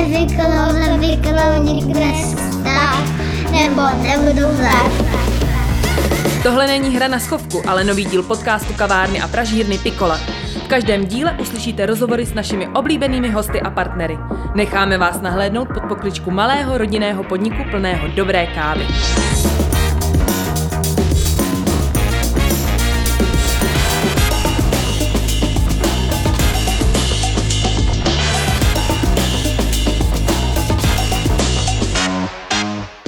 nevyklou, nevyklou nikde stát, nebo nebudou zázrak. Tohle není hra na schovku, ale nový díl podcastu kavárny a pražírny Pikola. V každém díle uslyšíte rozhovory s našimi oblíbenými hosty a partnery. Necháme vás nahlédnout pod pokličku malého rodinného podniku plného dobré kávy.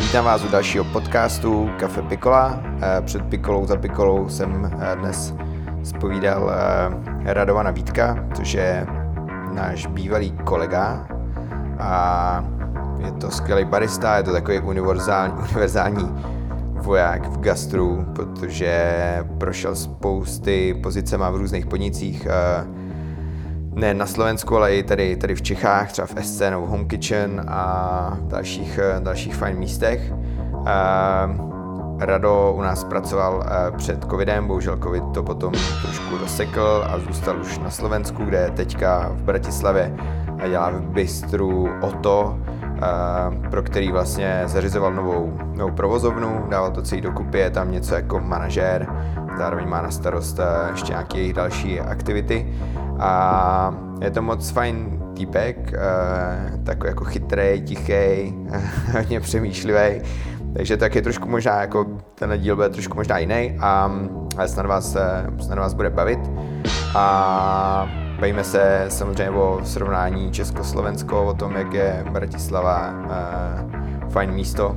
Vítám vás u dalšího podcastu Kafe Pikola. Eh, Před Pikolou za Pikolou jsem eh, dnes spovídal eh, Radovana Vítka, což je náš bývalý kolega a je to skvělý barista, je to takový univerzální, univerzální voják v gastru, protože prošel spousty pozicema v různých podnicích, ne na Slovensku, ale i tady, tady v Čechách, třeba v SC nebo Home Kitchen a dalších, dalších fajn místech. Rado u nás pracoval před covidem, bohužel covid to potom trošku rozsekl a zůstal už na Slovensku, kde je teďka v Bratislavě a dělá v bistru Oto, pro který vlastně zařizoval novou, novou provozovnu, dával to celý dokupy, je tam něco jako manažér, zároveň má na starost ještě nějaké jejich další aktivity. A je to moc fajn týpek, takový jako chytrý, tichý, hodně přemýšlivý. Takže tak je trošku možná, jako ten díl bude trošku možná jiný a, a snad, vás, snad vás bude bavit. A bavíme se samozřejmě o srovnání Československo, o tom, jak je Bratislava fajn místo,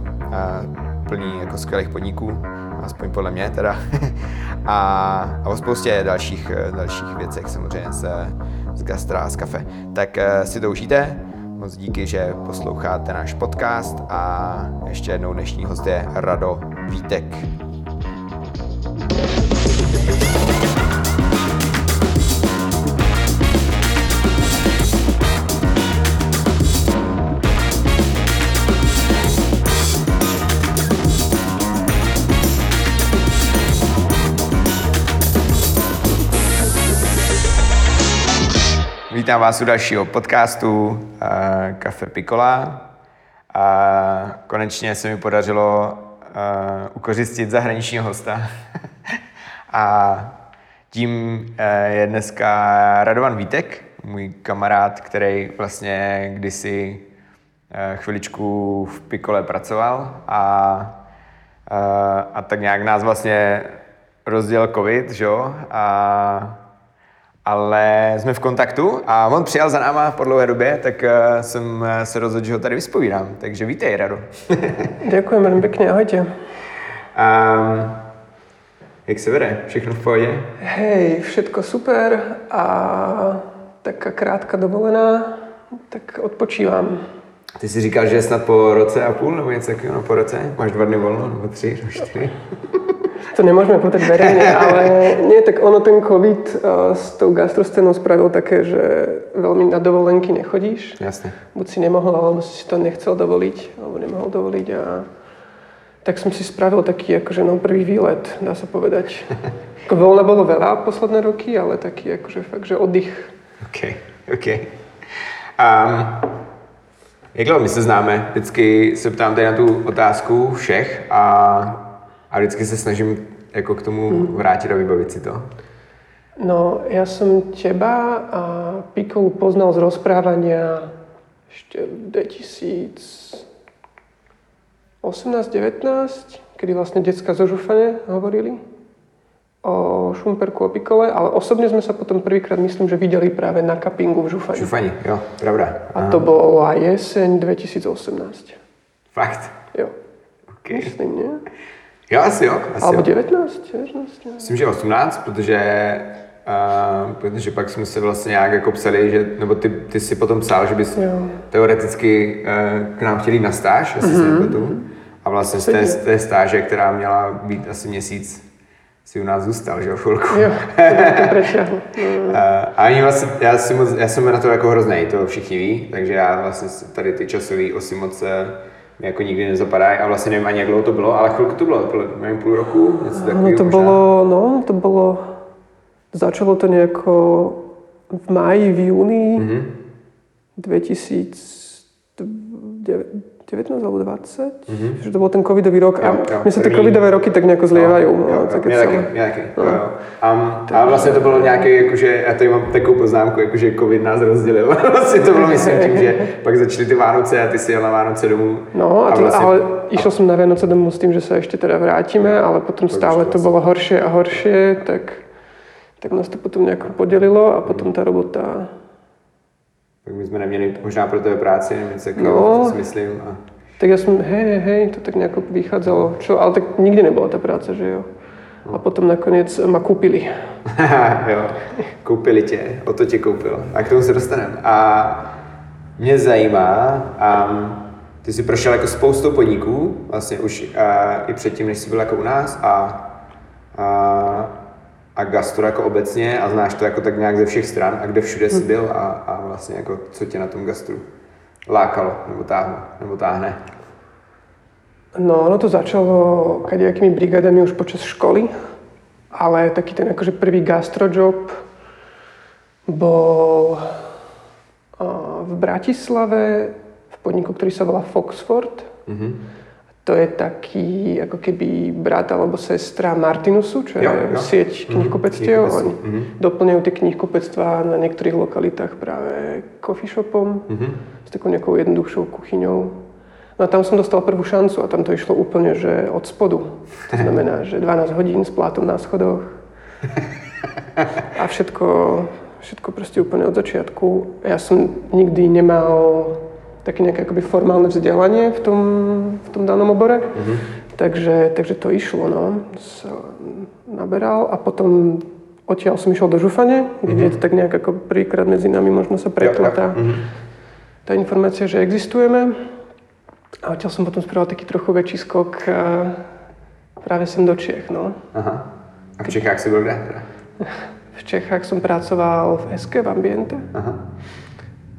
plný jako skvělých podniků, aspoň podle mě teda. a, a o spoustě dalších, dalších věcech samozřejmě z, z gastra a z kafe. Tak si to užijte, moc díky, že posloucháte náš podcast a ještě jednou dnešní host je Rado Vítek. Vítám vás u dalšího podcastu uh, Kafe Pikola. A konečně se mi podařilo uh, ukořistit zahraničního hosta. a tím uh, je dneska Radovan Vítek, můj kamarád, který vlastně kdysi chviličku v Pikole pracoval a, a tak nějak nás vlastně rozdělil covid, že jo? A ale jsme v kontaktu a on přijal za náma po dlouhé době, tak uh, jsem uh, se rozhodl, že ho tady vyspovídám. Takže vítej, Rado. Ďakujem veľmi pekne, ahojte. Um, jak se vede? Všechno v pohodě? Hej, všetko super a taká krátka dovolená, tak odpočívam. Ty si říkal, že je snad po roce a půl nebo něco takového, no po roce? Máš dva dny volno, nebo tři, nebo čtyři? To nemôžeme povedať verejne, ale nie, tak ono ten COVID uh, s tou gastroscénou spravil také, že veľmi na dovolenky nechodíš. Jasne. Buď si nemohol, alebo si to nechcel dovoliť, alebo nemohol dovoliť a tak som si spravil taký akože no prvý výlet, dá sa povedať. Voľna bolo veľa posledné roky, ale taký akože fakt, že oddych. OK, OK. Um, jak dlouho my se známe? Vždycky se ptám tady na tu otázku všech a a vždycky se snažím jako k tomu vrátit a vybavit si to. No, ja som teba a Pikolu poznal z rozprávania ešte 2018-19, kedy vlastne detská zo Žufane hovorili o Šumperku, o Pikole, ale osobne sme sa potom prvýkrát, myslím, že videli práve na kapingu v Žufani. Žufani, jo, pravda. A to bola jeseň 2018. Fakt? Jo. Okay. Myslím, nie? Jo, asi jo. Asi Alebo jo. 19, 19, ne? Myslím, že 18, protože, uh, protože pak jsme se vlastně nějak jako psali, že, nebo ty, ty si potom psal, že bys Jo. teoreticky uh, k nám chtěli na stáž, jestli mm-hmm. A vlastně z té, z té stáže, která měla být asi měsíc, si u nás zůstal, že jo, chvilku. Jo, to. Uh, a oni vlastně, já, si moc, já jsem na to jako hrozný, to všichni ví, takže já vlastně tady ty časový osy moc eh, mi jako nikdy nezapadají a vlastně nevím ani jak dlouho to bylo, ale chvilku to bylo, bylo nevím, půl roku, něco takového Ono to možná. bolo, no, to bolo, začalo to nejako v máji, v júni Mhm. 2019, dev- 19 alebo 20, že to bol ten covidový rok a. Jo, jo, mne sa tie covidové roky tak nejako zlievajú. Jo, No, tak. Jo, a vlastně to bylo nějaký, jakože, já tady mám takovou poznámku, jakože covid nás rozdělil. vlastně to bylo, myslím, tím, že pak začaly ty Vánoce a ty si jel na Vánoce domů. No, a to, vlastně- ale išiel som na Vianoce domov s tým, že sa ešte teda vrátime, ale potom stále to bolo horšie a horšie, tak, tak nás to potom nejako podelilo a potom tá robota... Tak my jsme neměli možná pro tebe práci, nevím, co No. no. si myslím. A... Tak ja som, hej, hej, to tak nejako vychádzalo. Čo, ale tak nikdy nebola tá práca, že jo. A potom nakoniec ma kúpili. jo, koupili tě, o to tě koupil. A k tomu se dostaneme. A mě zajímá, um, ty jsi prošel jako spoustou podniků, vlastně už uh, i předtím, než jsi byl jako u nás a, a, a gastro jako obecně a znáš to jako tak nějak ze všech stran a kde všude jsi byl a, a vlastně jako co tě na tom gastru lákalo nebo táhlo, nebo táhne. No, ono to začalo kadejakými brigádami už počas školy, ale taký ten akože prvý gastrojob bol v Bratislave v podniku, ktorý sa volá Foxford. Mhm. To je taký ako keby brat alebo sestra Martinusu, čo je Jo, jo. sieť Mhm, knihkupectiev. knihkupectvo, Oni mhm. doplňajú tie knihkupectvá na niektorých lokalitách práve coffee shopom Mhm. s takou nejakou jednoduchšou kuchyňou. No a tam som dostal prvú šancu a tam to išlo úplne, že od spodu. To znamená, že 12 hodín s plátom na schodoch a všetko, všetko proste úplne od začiatku. Ja som nikdy nemal také nejaké akoby formálne vzdelanie v tom, v tom danom obore, Mhm. takže, takže to išlo, no. Sa naberal a potom odtiaľ som išiel do Žufane, kde to tak nejak ako prvýkrát medzi nami možno sa pretla Mhm. Tá, mhm. tá informácia, že existujeme. A odtiaľ som potom spravil taký trochu väčší skok eh, práve sem do Čiech. No. Aha. A v Čechách jsi byl kde? V Čechách som pracoval v SK v Ambiente Aha.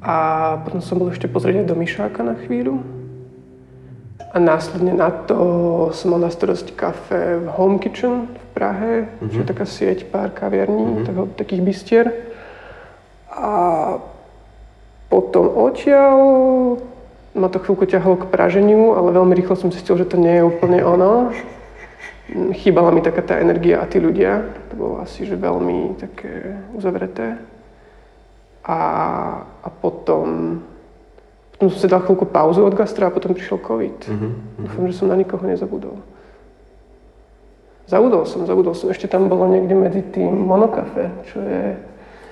A potom som bol ešte pozrieť aj do Myšáka na chvíľu. A následne na to som mal na starosti kafe v Home Kitchen v Prahe, mm-hmm. čo je taká sieť pár kaviarní, mm-hmm. tak, takých bistier. A potom odtiaľ ma to chvíľku ťahalo k praženiu, ale veľmi rýchlo som zistil, že to nie je úplne ono. Chýbala mi taká tá energia a tí ľudia. To bolo asi že veľmi také uzavreté. A, a potom, potom som si dal chvíľku pauzu od gastra a potom prišiel COVID. Mhm. Dúfam, že som na nikoho nezabudol. Zabudol som, zabudol som. Ešte tam bolo niekde medzi tým Monocafe, čo je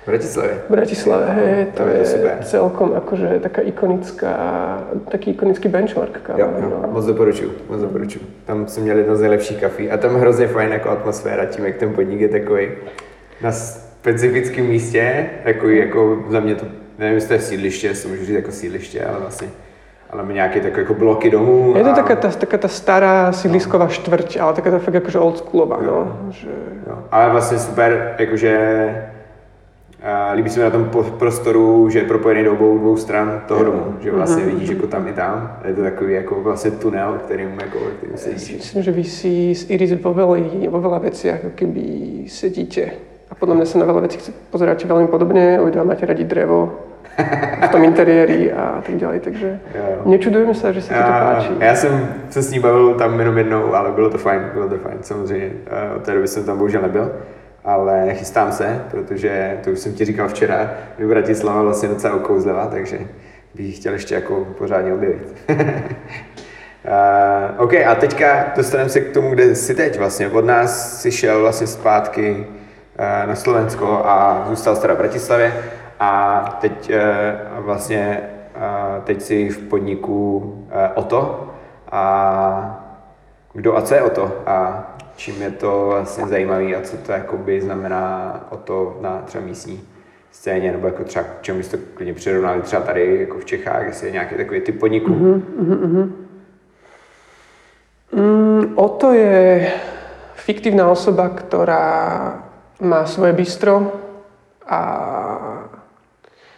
V Bratislavě. v Bratislave. Hej, to To je super. celkom akože taká ikonická, taký ikonický benchmark káva. Jo, jo, no. moc doporučuju, moc doporučuju. Tam jsem měl jedno z nejlepších kafí a tam hrozně fajn jako atmosféra, tím jak ten podnik je takový na specifickém místě, takový jako za mě to, nevím, jestli to je sídliště, jestli můžu říct jako sídliště, ale vlastně ale nějaké takové jako bloky domů. Je to a- taká tá, taká tá stará sídlisková štvrť, ale taká tá fakt akože oldschoolová, no. Že... Jo. Ale vlastně super, jakože a líbí se mi na tom prostoru, že je propojený do obou dvou stran toho domu, že vlastně vidíš jako tam i tam. Je to takový jako vlastně tunel, kterým jako, kterým sedíš. Myslím, že vy si s Iris vo, veľa, vo veľa veciach keby sedíte. A podľa mňa sa na veľa vecí pozeráte veľmi podobne, obidva máte radi drevo v tom interiéri a tak ďalej, takže Jo, nečudujeme sa, že sa ti to Já, páči. já jsem se s ní bavil tam jenom jednou, ale bylo to fajn, bylo to fajn, samozřejmě. Od té doby jsem tam bohužel nebyl, ale chystám se, protože to už jsem ti říkal včera, že Bratislava vlastně docela ukouzlivá, takže bych chtěl ještě jako pořádně objevit. Uh, OK, a teďka dostaneme se k tomu, kde jsi teď vlastně. Od nás si šel vlastně zpátky na Slovensko a zůstal teda v Bratislavě a teď uh, vlastně uh, teď si v podniku Oto a kdo a co je Oto a čím je to vlastně zajímavý a co to jakoby znamená Oto na třeba místní scéně, nebo jako třeba čemu byste to klidně přirovnali třeba tady jako v Čechách, jestli je nějaký takový typ podniků. Mm-hmm. Mm, Oto je fiktívna osoba, ktorá má svoje bistro a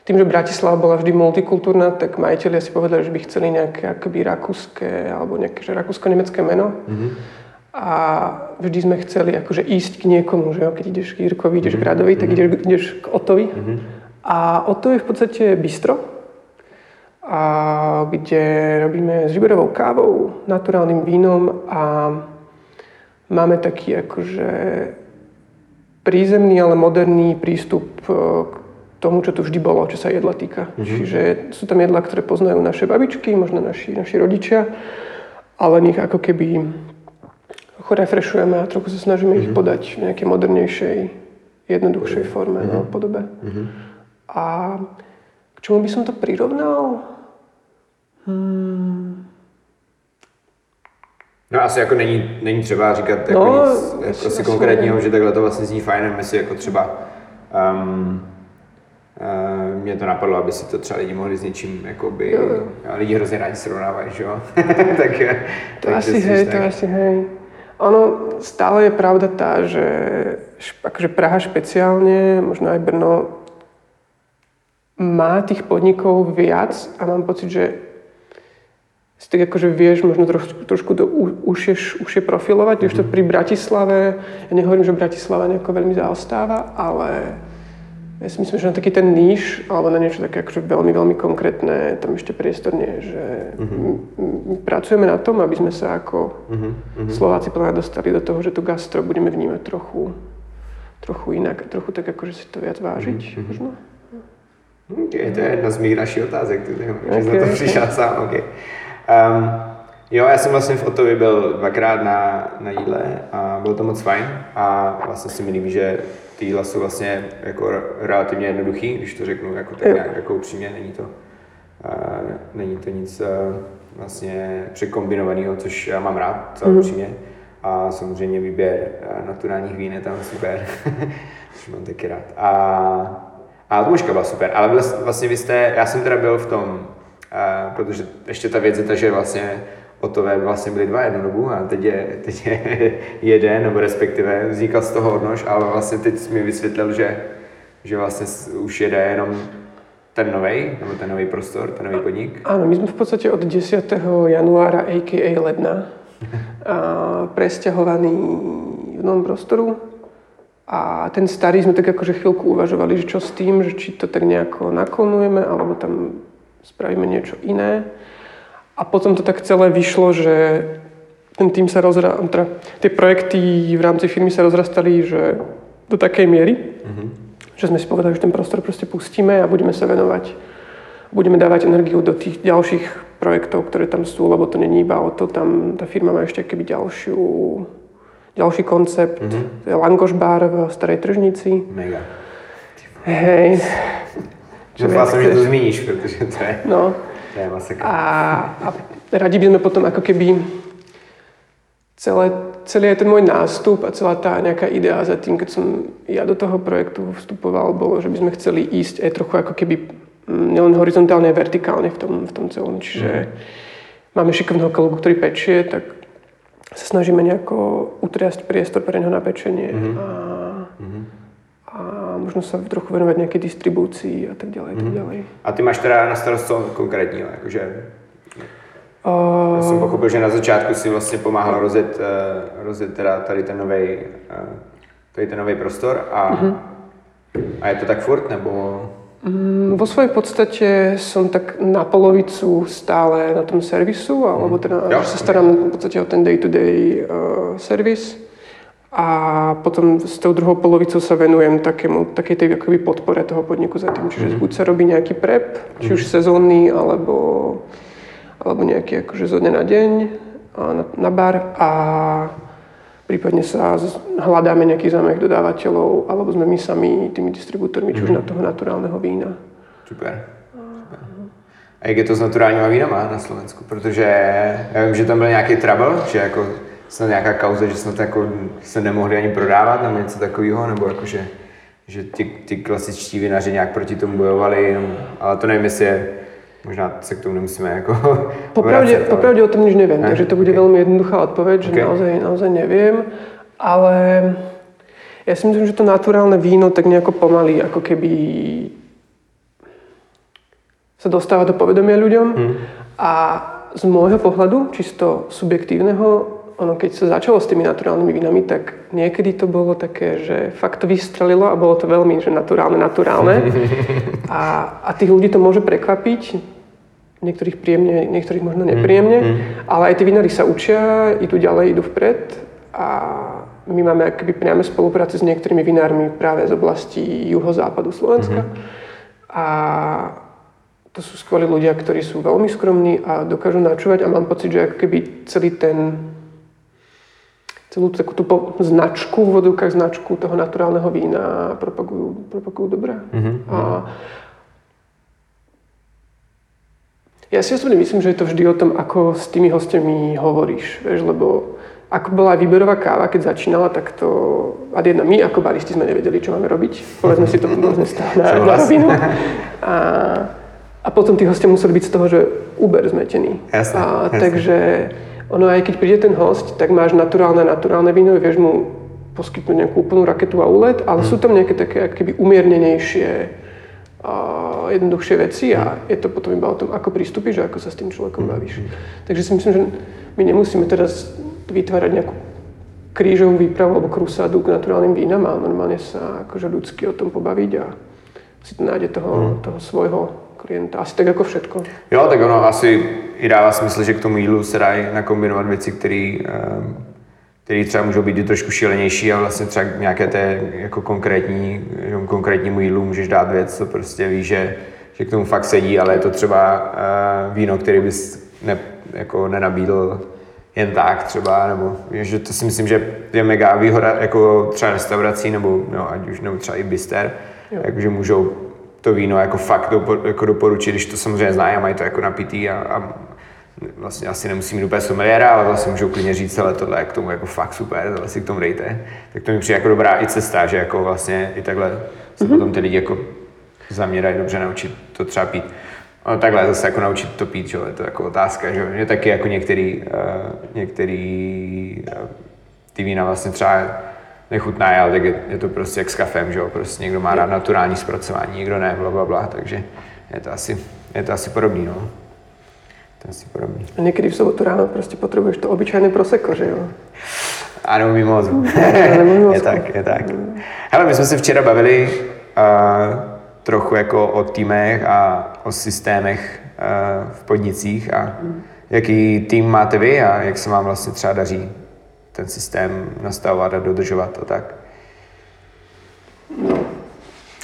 tým, že Bratislava bola vždy multikultúrna, tak majiteľia si povedali, že by chceli nejaké akoby rakúske alebo nejaké že rakúsko-nemecké meno. Mm-hmm. A vždy sme chceli akože ísť k niekomu, že jo? keď ideš k Jirkovi, ideš k Radovi, tak ideš, ideš k Otovi. A Oto je v podstate bistro. a kde robíme s žiberovou kávou, naturálnym vínom a máme taký akože prízemný, ale moderný prístup e, k tomu, čo tu vždy bolo, čo sa jedla týka. Mm-hmm. Čiže sú tam jedla, ktoré poznajú naše babičky, možno naši, naši rodičia, ale nich ako keby refreshujeme a trochu sa snažíme mm-hmm. ich podať v nejakej modernejšej, jednoduchšej forme, mm-hmm. no, podobe. Mm-hmm. A k čomu by som to prirovnal? Hmm. No asi jako není, není třeba říkat jako no, nic jako si konkrétního, že takhle to vlastně zní fajn, my si jako třeba um, uh, mě to napadlo, aby si to třeba lidi mohli s něčím, jakoby, jo, jo. lidi hrozně rádi srovnávají, že jo? tak, to tak asi hej, tak. to asi hej. Ono stále je pravda tá, že akože Praha špeciálne, možno aj Brno, má tých podnikov viac a mám pocit, že si tak akože vieš možno trošku, trošku to užšie, užšie profilovať, mm-hmm. to pri Bratislave, ja nehovorím, že Bratislava nejako veľmi zaostáva, ale ja si myslím, že na taký ten níž, alebo na niečo také akože veľmi, veľmi konkrétne, tam ešte priestor nie je, že mm-hmm. my pracujeme na tom, aby sme sa ako mm-hmm. Slováci plne dostali do toho, že tu gastro budeme vnímať trochu, trochu inak, trochu tak akože si to viac vážiť, mm-hmm. možno. Okay, to je jedna z mých otázek, že okay, za to přišel okay. sám, okay. Um, jo, já jsem vlastně v Otovi byl dvakrát na, na jídle a bylo to moc fajn a vlastně si mi líbí, že ty jídla jsou vlastně jako relativně jednoduchý, když to řeknu jako tak nějak jako upřímně, není to, uh, není to nic uh, vlastně překombinovaného, což já mám rád, mm-hmm. upřímně. A samozřejmě výběr uh, naturálních vín je tam super, což mám taky rád. A, a tluška byla super, ale vlastně vy jste, já jsem teda byl v tom a, protože ještě ta věc je ta, že vlastně Otové vlastně byly dva jednu dobu a teď je, teď je jeden, nebo respektive vznikal z toho odnož, ale vlastně teď mi vysvětlil, že, že vlastně už jede jenom ten nový, nebo ten nový prostor, ten nový podnik? Áno, my sme v podstate od 10. januára, a.k.a. ledna, a presťahovaní v novom prostoru. A ten starý sme tak akože chvíľku uvažovali, že čo s tým, že či to tak nejako naklonujeme, alebo tam spravíme niečo iné. A potom to tak celé vyšlo, že ten tým sa rozra... teda tie projekty v rámci firmy sa rozrastali, že do takej miery, mm-hmm. že sme si povedali, že ten prostor proste pustíme a budeme sa venovať, budeme dávať energiu do tých ďalších projektov, ktoré tam sú, lebo to není iba o to, tam tá firma má ešte keby ďalšiu, ďalší koncept, mm-hmm. Langoš bar v Starej Tržnici. Mega. Hej, Doufal jsem, že to zmíníš, protože to je, no. to je masakr. A, a radi by sme potom ako keby celé, celý aj ten môj nástup a celá tá nejaká idea za tým, keď som ja do toho projektu vstupoval, bolo, že by sme chceli ísť aj trochu ako keby mm, nielen horizontálne, aj vertikálne v tom, v tom celom. Čiže mm. máme šikovného kolegu, ktorý pečie, tak sa snažíme nejako utriasť priestor pre neho na pečenie. Mm-hmm a možno sa trochu venovať nejakej distribúcii a tak ďalej, mm-hmm. tak mhm. ďalej. A ty máš teda na starost co konkrétního, jakože Uh, Já jsem pochopil, že na začátku si vlastně pomáhal rozjet, uh, rozjet teda tady ten nový uh, tady ten nový prostor a, uh-huh. a je to tak furt, nebo? Um, vo svojej podstate som tak na polovicu stále na tom servisu, alebo teda, jo. že sa starám v podstate o ten day-to-day uh, servis. A potom s tou druhou polovicou sa venujem takému, takej tej akoby podpore toho podniku za tým. Čiže mm. buď sa robí nejaký prep, či už sezónny, alebo, alebo nejaký akože zo dňa na deň na, na bar a prípadne sa hľadáme nejakých známych dodávateľov, alebo sme my sami tými distribútormi, či už mm. na toho naturálneho vína. Super. Super. A jak je to s naturálníma vínama na Slovensku? Protože já vím, že tam byl nějaký trouble, že jako snad nějaká kauza, že snad jako se nemohli ani prodávat nebo něco takového, nebo jako, že, že ty, ty klasičtí vinaři nějak proti tomu bojovali, no, ale to nevím, jestli je, možná se k tomu nemusíme jako Popravde, vracet, popravde o tom nič neviem, ne? takže to bude okay. veľmi jednoduchá odpoveď, že okay. naozaj, naozaj neviem, ale ja si myslím, že to naturálne víno tak nejako pomaly, ako keby sa dostáva do povedomia ľuďom hmm. a z môjho pohľadu, čisto subjektívneho, ono keď sa začalo s tými naturálnymi vínami, tak niekedy to bolo také, že fakt to vystrelilo a bolo to veľmi že naturálne, naturálne. A, a tých ľudí to môže prekvapiť. niektorých príjemne, niektorých možno nepríjemne, Mm, ale aj tí vinári sa učia, idú ďalej, idú vpred a my máme akoby priame spolupráce s niektorými vinármi práve z oblasti juhozápadu Slovenska. A to sú skvelí ľudia, ktorí sú veľmi skromní a dokážu načúvať a mám pocit, že ako keby celý ten celú takú tú značku, v vodovkách značku toho naturálneho vína propagujú, propagujú dobre. A ja si osobne myslím, že je to vždy o tom, ako s tými hostiami hovoríš, vieš, lebo ako bola výberová káva, keď začínala, tak to... A jedna, my ako baristi sme nevedeli, čo máme robiť. Povedzme si to povedzme stále na, rovinu. A, a potom tí hostia museli byť z toho, že uber zmetení. Jasné, a, jasné. Takže ono aj keď príde ten host, tak máš naturálne, naturálne víno, vieš mu poskytnúť nejakú úplnú raketu a úlet, ale sú tam nejaké také keby umiernenejšie a jednoduchšie veci a je to potom iba o tom, ako pristúpiš a ako sa s tým človekom bavíš. Takže si myslím, že my nemusíme teraz vytvárať nejakú krížovú výpravu alebo krusádu k naturálnym vínam, ale normálne sa akože ľudsky o tom pobaviť a si to nájde toho, toho svojho klienta. Asi tak ako všetko. Jo, tak ono asi i dává smysl, že k tomu jídlu se dají nakombinovat věci, které které třeba můžou být i trošku šílenější a vlastně třeba nějaké té jako konkrétní, konkrétnímu jídlu můžeš dát věc, co prostě víš, že, že k tomu fakt sedí, ale je to třeba uh, víno, který bys ne, jako nenabídl jen tak třeba, nebo že to si myslím, že je mega výhoda jako třeba restaurací, nebo no, ať už nebo třeba i bister, jakože můžou to víno jako fakt dopo, jako doporučit, když to samozřejmě znají a mají to jako napitý a, a vlastně asi nemusí mít úplně someliéra, ale vlastně můžou klidně říct, ale tohle je k tomu jako fakt super, tohle si k tomu dejte. Tak to mi přijde jako dobrá i cesta, že jako vlastně i takhle se mm-hmm. potom ty lidi jako za mě dají dobře naučit to třeba pít. No, takhle zase jako naučit to pít, že je to jako otázka, že. Mě taky jako některý, uh, některý uh, ty vína vlastně třeba nechutná, ale tak je, je, to prostě jak s kafem, že jo, prostě někdo má rád naturální zpracování, někdo ne, bla, bla, bla, takže je to asi, je to asi podobný, no. To je asi podobný. A niekedy v sobotu ráno proste potrebuješ to obyčajné proseko, že jo? Ano, mimozu. mimozu. je tak, je tak. Hele, my jsme se včera bavili uh, trochu jako o týmech a o systémech uh, v podnicích a jaký tým máte vy a jak se vám vlastně třeba daří ten systém nastavovat a dodržovat a tak.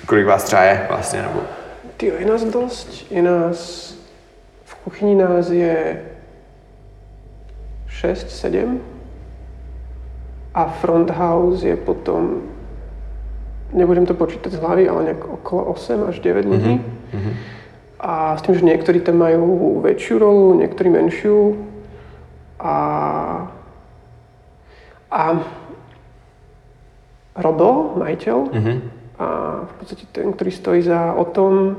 Kolik vás třeba je vlastně, nebo Ty, je nás dosť. Je nás... V kuchyni nás je 6, 7. A front house je potom... Nebudem to počítať z hlavy, ale nejak okolo 8 až 9 ľudí. Mm-hmm. A s tým, že niektorí tam majú väčšiu rolu, niektorí menšiu. A... A... Robo, majiteľ, Mhm. a v podstate ten, ktorý stojí za o tom,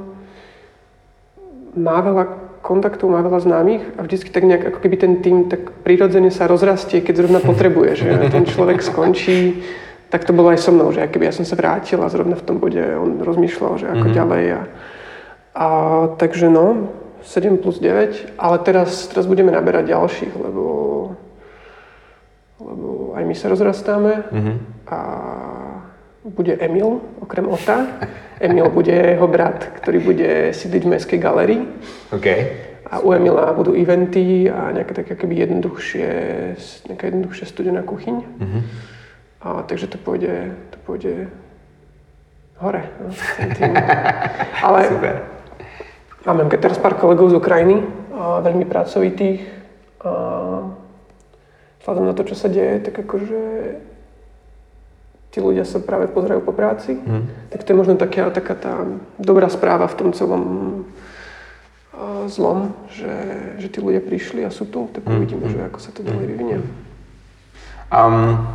má veľa kontaktov, má veľa známych a vždycky tak nejak, ako keby ten tým tak prirodzene sa rozrastie, keď zrovna potrebuje, že ten človek skončí. Tak to bolo aj so mnou, že keby ja som sa vrátil a zrovna v tom bode on rozmýšľal, že ako mm-hmm. ďalej. A, a takže no, 7 plus 9, ale teraz, teraz budeme naberať ďalších, lebo, lebo aj my sa rozrastáme Mhm. a bude Emil, okrem Ota. Emil bude jeho brat, ktorý bude sídliť v Mestskej galerii. OK. A u Emila budú eventy a nejaké také keby jednoduchšie, nejaká jednoduchšia studená kuchyň. Mhm. A, takže to pôjde, to pôjde hore. No. Ale Super. máme teraz pár kolegov z Ukrajiny, a veľmi pracovitých. A vzhľadom na to, čo sa deje, tak akože tí ľudia sa práve pozerajú po práci. Mhm. Tak to je možno taká, taká tá dobrá správa v tom celom a, zlom, že, že tí ľudia prišli a sú tu, tak uvidíme, že ako sa to ďalej vyvinie. Um,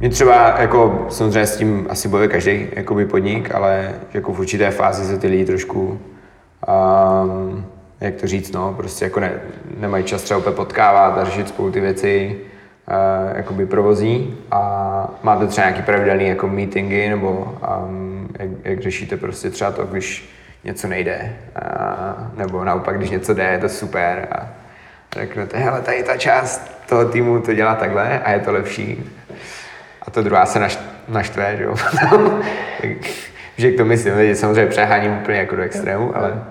mě třeba, jako samozřejmě s tím asi bojuje každý jakoby podnik, ale jako v určité fázi se ty lidi trošku, um, jak to říct, no, prostě jako ne, nemají čas třeba potkávat a řešit spolu ty věci, uh, jakoby provozní a máte třeba nějaký pravidelný jako meetingy nebo um, jak, jak, řešíte prostě třeba to, když něco nejde, uh, nebo naopak, když něco jde, je to super a řeknete, hele, tady ta část toho týmu to dělá takhle a je to lepší. A to druhá se naš, naštve, že jo. že tomu myslím, že samozřejmě přeháním úplně jako do extrému, ale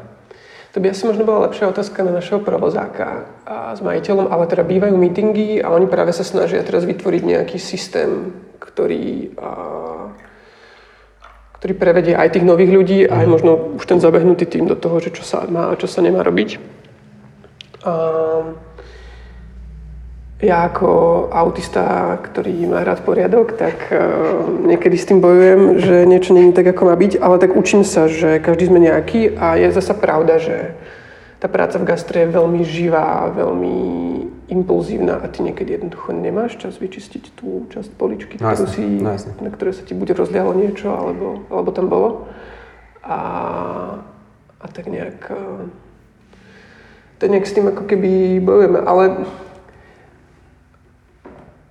To by asi možno bola lepšia otázka na našeho provozáka a s majiteľom, ale teda bývajú meetingy a oni práve sa snažia teraz vytvoriť nejaký systém, ktorý, a, ktorý prevedie aj tých nových ľudí, aj možno už ten zabehnutý tým do toho, že čo sa má a čo sa nemá robiť. A, ja ako autista, ktorý má rád poriadok, tak uh, niekedy s tým bojujem, že niečo není tak, ako má byť, ale tak učím sa, že každý sme nejaký a je zasa pravda, že tá práca v gastre je veľmi živá, veľmi impulzívna a ty niekedy jednoducho nemáš čas vyčistiť tú časť poličky, No ktorú si, no na ktoré sa ti buď rozlialo niečo, alebo, alebo tam bolo. A, a tak nejak... uh, tak nejak s tým ako keby bojujeme, ale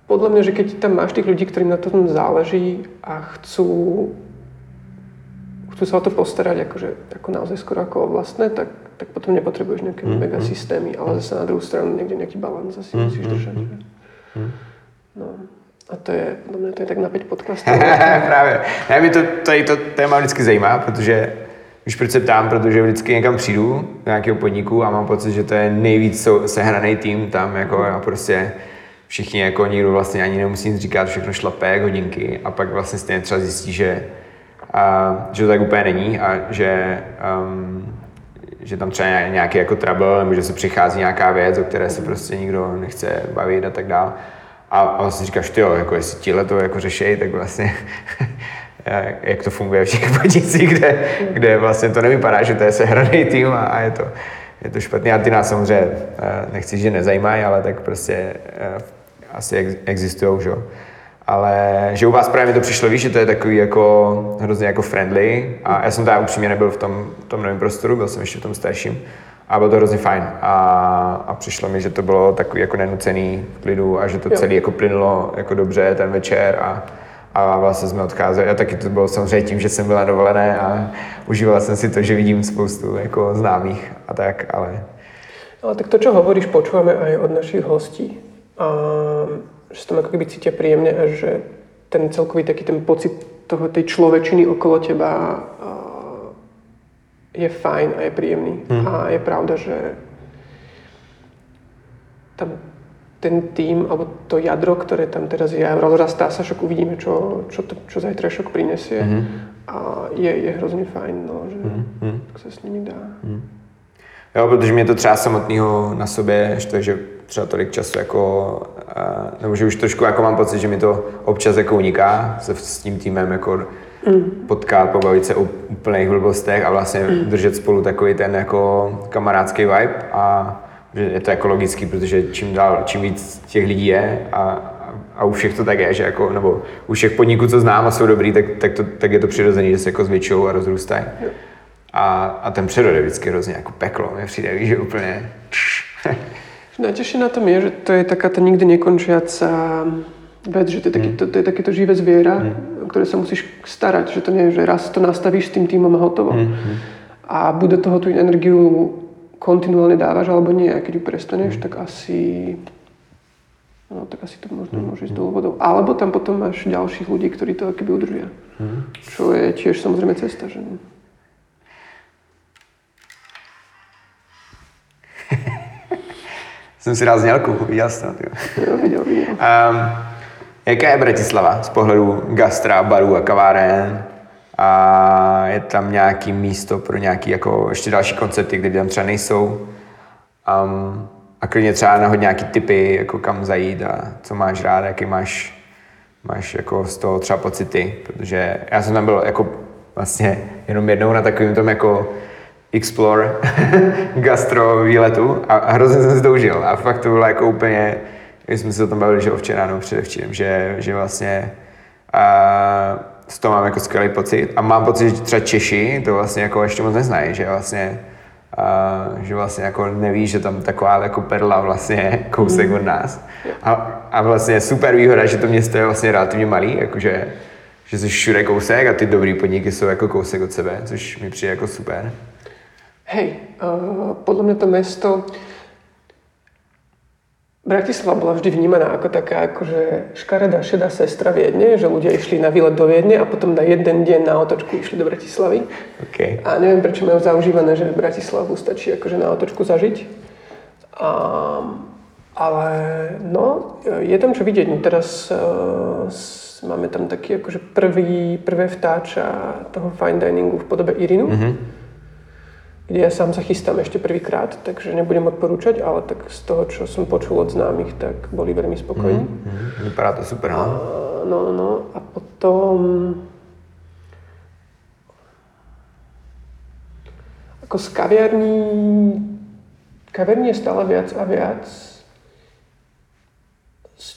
podľa mňa, že keď tam máš tých ľudí, ktorým na tom záleží a chcú, chcú sa o to postarať akože, ako naozaj skoro ako o vlastné, tak, tak potom nepotrebuješ nejaké mm, mega systémy, ale zase na druhú stranu niekde nejaký balans asi musíš držať. Že? No. A to je, podľa mňa to je tak na 5 podcastů. Právě. Ne, mě to, tady to téma vždycky zajímá, protože Víš, proč se ptám, protože vždycky někam přijdu do nějakého podniku a mám pocit, že to je nejvíc sehraný tým tam, jako a prostě všichni, jako nikdo vlastně ani nemusí nic říkat, všechno šlape jak hodinky a pak vlastně stejně třeba zjistí, že, a, že to tak úplně není a že, um, že tam třeba nějaký jako trouble, nebo že se přichází nějaká věc, o které se prostě nikdo nechce bavit a tak dále. A, a vlastně říkáš, ty jo, jako jestli tíhle to jako řešej, tak vlastně jak to funguje v těch podnicích, kde, kde vlastně to nevypadá, že to je sehraný tým a, a je, to, je to špatný. A ty nás samozřejmě, eh, nechci, že nezajímají, ale tak prostě eh, asi ex- existují, že jo. Ale že u vás právě mi to přišlo, víš, že to je takový jako hrozně jako friendly a já jsem tam upřímně nebyl v tom, v tom novém prostoru, byl jsem ještě v tom starším a bylo to hrozně fajn a, a přišlo mi, že to bylo takový jako nenucený v klidu a že to Jo. celé jako plynulo jako dobře ten večer a, a vlastně jsme odcházeli. A taky to bylo samozřejmě tím, že jsem byla dovolené a užíval jsem si to, že vidím spoustu jako známých a tak, ale Ale tak to, čo hovoríš, počúvame aj od našich hostí. A, že sa tam ako keby cítia príjemne a že ten celkový taký ten pocit toho, tej človečiny okolo teba je fajn a je príjemný. Mhm. A je pravda, že tam ten tým, alebo to jadro, ktoré tam teraz je, rozrastá sa, však uvidíme, čo, čo, to, čo zajtrajšok prinesie. Mhm. A je, je hrozně fajn, no, že tak se s nimi dá. Jo, protože mě to třeba samotného na sobě štve, že třeba tolik času jako, nebo že už trošku jako mám pocit, že mi to občas jako uniká se s tím týmem jako potkat, pobavit se o úplných blbostech a vlastně držet spolu takový ten jako kamarádský vibe a že je to jako logický, protože čím dál, čím víc těch lidí je a, a, u všech to tak je, že jako, nebo u všech podniků, co znám a jsou dobrý, tak, tak, to, tak je to přirozený, že se jako zvětšují a rozrůstají. A, a ten přerod je vždycky hrozně jako peklo, mi přijde, víš, že úplně... Najťažšie na tom je, že to je taká tá nikdy nekončiaca vec, že to je, taký, to, to je takéto živé zviera, o ktoré sa musíš starať, že to nie je, že raz to nastavíš s tým týmom a hotovo. A bude toho tú energiu kontinuálne dávaš alebo nie. A keď ju prestaneš, tak asi no, tak asi to možno môže ísť do vodou. Alebo tam potom máš ďalších ľudí, ktorí to keby udržia. Čo je tiež samozrejme cesta, že si dal znělku, viděl jsi to, ty. jo, videl, videl. Um, jaká je Bratislava z pohledu gastra, barů a kaváren? A je tam nějaký místo pro nějaký jako ještě další koncerty, kde tam třeba nejsou? Um, a klidně třeba nahoď nějaký typy, jako kam zajít a co máš rád, jaký máš, máš jako z toho třeba pocity, protože já jsem tam byl jako vlastně jenom jednou na takovým tom jako explore gastro výletu a, hrozně jsem se to užil a fakt to bylo jako úplně, když jsme se o tom bavili, že včera nebo předevčírem, že, že vlastně a, z toho mám jako skvělý pocit a mám pocit, že třeba Češi to vlastně jako ještě moc neznají, že vlastně a, že vlastně jako neví, že tam taková jako perla vlastně kousek od nás. A, a vlastně super výhoda, že to město je vlastně relativně malý, jakože že jsi všude kousek a ty dobrý podniky jsou jako kousek od sebe, což mi přijde jako super. Hej, uh, podľa mňa to mesto Bratislava bola vždy vnímaná ako taká akože škaredá šedá sestra Viedne, že ľudia išli na výlet do Viedne a potom na jeden deň na otočku išli do Bratislavy. OK. A neviem, prečo majú zaužívané, že Bratislavu stačí akože na otočku zažiť. A, ale no, je tam čo vidieť. No teraz uh, s- máme tam taký akože prvý, prvé vtáča toho fine diningu v podobe Irinu. Mhm. Kde ja sám sa chystám ešte prvýkrát, takže nebudem odporúčať, ale tak z toho, čo som počul od známych, tak boli veľmi spokojní. Mhm. Vypadá to super, no. No, no, no. A potom... Ako z kaviarní... Kaviarní je stále viac a viac. Z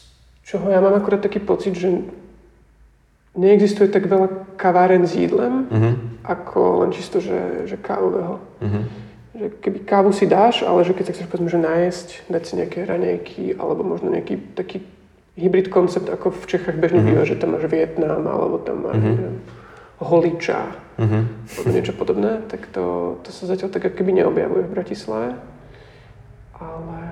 čoho ja mám akurát taký pocit, že neexistuje tak veľa kaváren s jídlem, Mhm. Ako len čisto, že, že kávového. Mhm. Že keby kávu si dáš, ale že keď sa chceš povedzme, že nájsť, dať si nejaké raňajky, alebo možno nejaký taký hybrid koncept, ako v Čechách bežne býva, že tam máš Vietnam, alebo tam máš neviem, holiča, Mhm. alebo niečo podobné, tak to, to sa zatiaľ tak keby neobjavuje v Bratislave. Ale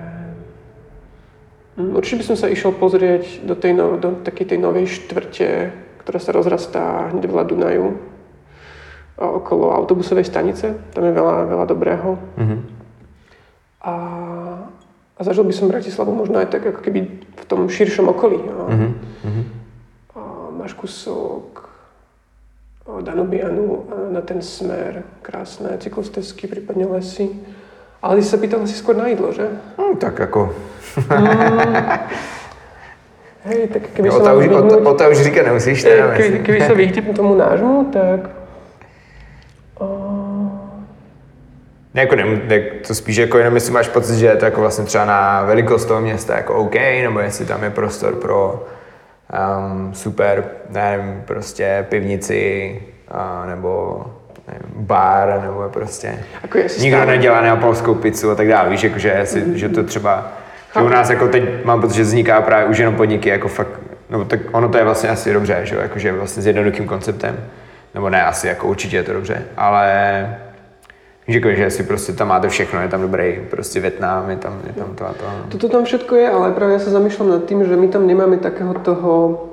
mm, určite by som sa išiel pozrieť do, tej no, do takej tej novej štvrte, ktorá sa rozrastá hneď vedľa Dunaju, okolo autobusovej stanice. Tam je veľa, veľa dobrého. Mhm. A, a zažil by som Bratislavu možno aj tak ako keby v tom širšom okolí. A, Mhm. Mhm. a máš kúsok o Danubianu na ten smer, krásne cyklostezky, prípadne lesy. Ale ty si sa pýtal asi skôr na jídlo, že? No, tak ako... Hej, tak keby O sa to, už, o, to, o to už říkat nemusíš, teda keby, keby sa vyhnem tomu nášmu, tak... Ne, Jako ne, ne, to spíš jako jenom jestli máš pocit, že je to jako vlastně třeba na velikost toho města jako OK, nebo jestli tam je prostor pro um, super, nevím, prostě pivnici, a, nebo nevím, bar, nebo prostě Ako ja si nikdo stále- nedělá neapolskou pizzu a tak dále, víš, jako, že, jestli, že to třeba, že u nás jako teď mám pocit, že vzniká právě už jenom podniky, jako fakt, no tak ono to je vlastně asi dobře, že jo, jakože vlastně s jednoduchým konceptem, nebo ne asi, jako určitě je to dobře, ale Jako, že si prostě tam máte všechno, je tam dobrý prostě Větnam, je tam, je tam to a to. Toto tam všetko je, ale práve ja sa zamýšľam nad tým, že my tam nemáme takého toho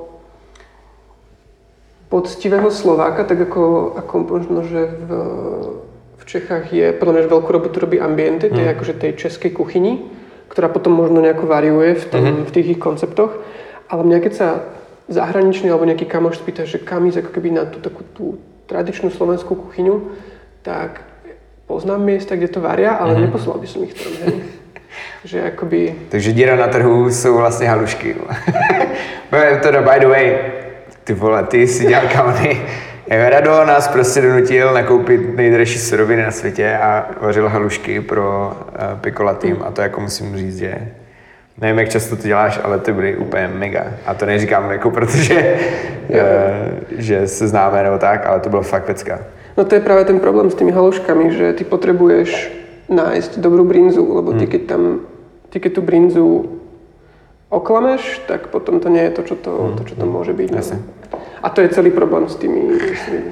poctivého Slováka, tak ako, ako možno, že v, v Čechách je, podľa mňa, že veľkú robotu robí Ambiente, tej, akože tej českej kuchyni, ktorá potom možno nejako variuje v, tom, v tých ich konceptoch. Ale mňa keď sa zahraničný alebo nejaký kamoš spýta, že kam ísť ako keby na tú takú tú tradičnú slovenskú kuchyňu, tak poznám miesta, kde to varia, ale neposlal by som ich tam, hej. Že akoby... Takže díra na trhu jsou vlastně halušky. teda by the way, ty vole, ty si dělal kauny. Rado nás prostě donutil nakoupit nejdražší suroviny na světě a vařil halušky pro uh, Piccola tým a to jako musím říct, že nevím, jak často to děláš, ale ty byly úplně mega. A to neříkám jako protože, uh, že se známe nebo tak, ale to bylo fakt pecka. No to je práve ten problém s tými haluškami, že ty potrebuješ nájsť dobrú brinzu, lebo ty keď tam, ty keď tú brinzu oklameš, tak potom to nie je to, čo to, to, čo to môže byť. no. Jasne. A to je celý problém s tými, s tými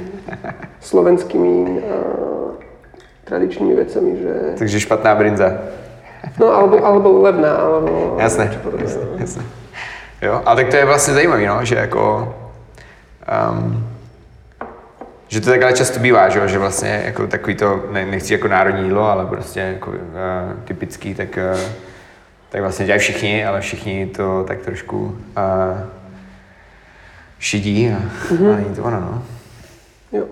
slovenskými uh, tradičnými vecami, že... Takže špatná brinza. No alebo, alebo levná, alebo... Jasné, jasné, jasné. Jo, ale tak to je vlastně zajímavý, no, že jako, um, že to takhle často bývá, že, že vlastně jako takový to, ne, nechci jako národní jídlo, ale prostě jako uh, typický, tak, uh, tak vlastně dělají všichni, ale všichni to tak trošku uh, šidí a, mm-hmm. a není to ono, no. Jo.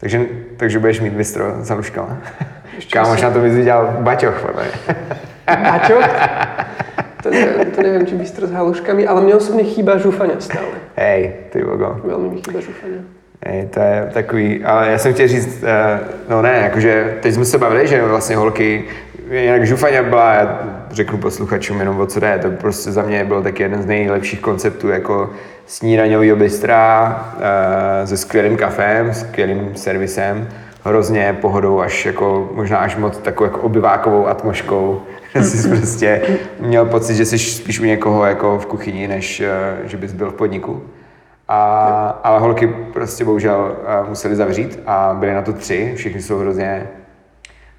Takže, takže budeš mít bistro haluškama. Ešte Kámoš na to vyzvěděl baťoch, podle mě. Baťo? To neviem, to neviem, či bystro s haluškami, ale mne osobne chýba žúfania stále. Hej, ty vogo. Veľmi mi chýba žúfania. Hej, to je takový, ale já jsem chtěl říct, eh, no ne, jakože teď jsme se bavili, že vlastně holky, jinak Žufaňa byla, já řeknu posluchačům jenom o co jde, to prostě za mě byl taky jeden z nejlepších konceptů jako snídaňového bystra eh, se skvělým kafem, skvělým servisem, hrozně pohodou, až jako, možná až moc takovou jako obyvákovou že jsi prostě měl pocit, že jsi spíš u někoho jako v kuchyni, než eh, že bys byl v podniku. A, ale holky prostě bohužel museli zavřít a byly na to tři. Všichni jsou hrozně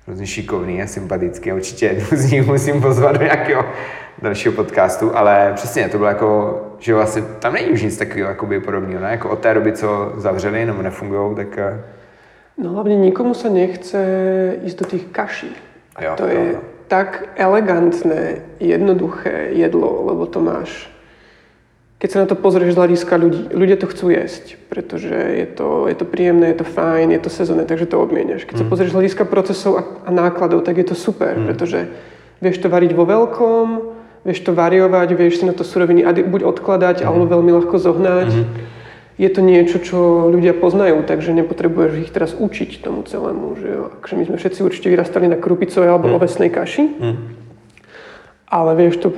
hrozně šikovný a sympatický a určitě jednu z nich musím pozvat do nějakého dalšího podcastu, ale přesně to bylo jako, že vlastně tam není už nic takového jakoby podobného, ne? Jako od té doby, co zavřeli nebo nefungují, tak eh, No hlavne nikomu sa nechce ísť do tých kaší. Jo, to jo, je jo. tak elegantné, jednoduché jedlo, lebo to máš... Keď sa na to pozrieš z hľadiska ľudí, ľudia to chcú jesť, pretože je to, je to príjemné, je to fajn, je to sezónne, takže to odmieniaš. Keď sa Mhm. pozrieš z hľadiska procesov a, a nákladov, tak je to super, pretože vieš to variť vo veľkom, vieš to variovať, vieš si na to suroviny buď odkladať, Mhm. alebo veľmi ľahko zohnať. Je to niečo, čo ľudia poznajú, takže nepotrebuješ ich teraz učiť tomu celému. Že jo? Akože my sme všetci určite vyrastali na krupicovej alebo ovesnej kaši, ale vieš to uh,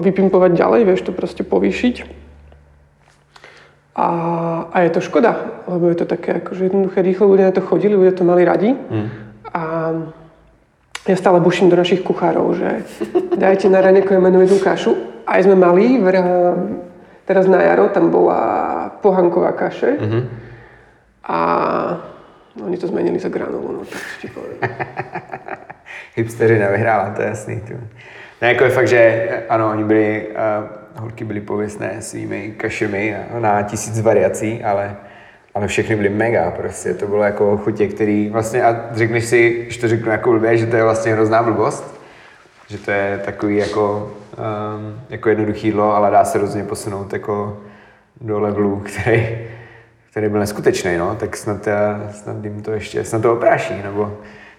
vypimpovať ďalej, vieš to proste povýšiť. A, a je to škoda, lebo je to také akože jednoduché, rýchlo ľudia na to chodili, ľudia to mali radi. A ja stále buším do našich kuchárov, že dajte na raneko jednu kašu. Aj sme mali, v, teraz na jaro, tam bola pohanková kaše. A oni to zmenili za granulu, no tak ti poviem. hipsteřina vyhrála, to je jasný. Tu. Ne, jako je fakt, že ano, oni byli, uh, holky byly pověstné svými kašemi na, tisíc variací, ale, ale všechny byly mega prostě. To bylo jako chutě, který vlastně, a řekneš si, když to řeknu jako blbě, že to je vlastně hrozná blbost, že to je takový jako, um, jako jednoduchý jídlo, ale dá se rozhodně posunout jako do levelu, který, který byl neskutečný, no, tak snad, eh, snad jim to ještě, snad to opráší, nebo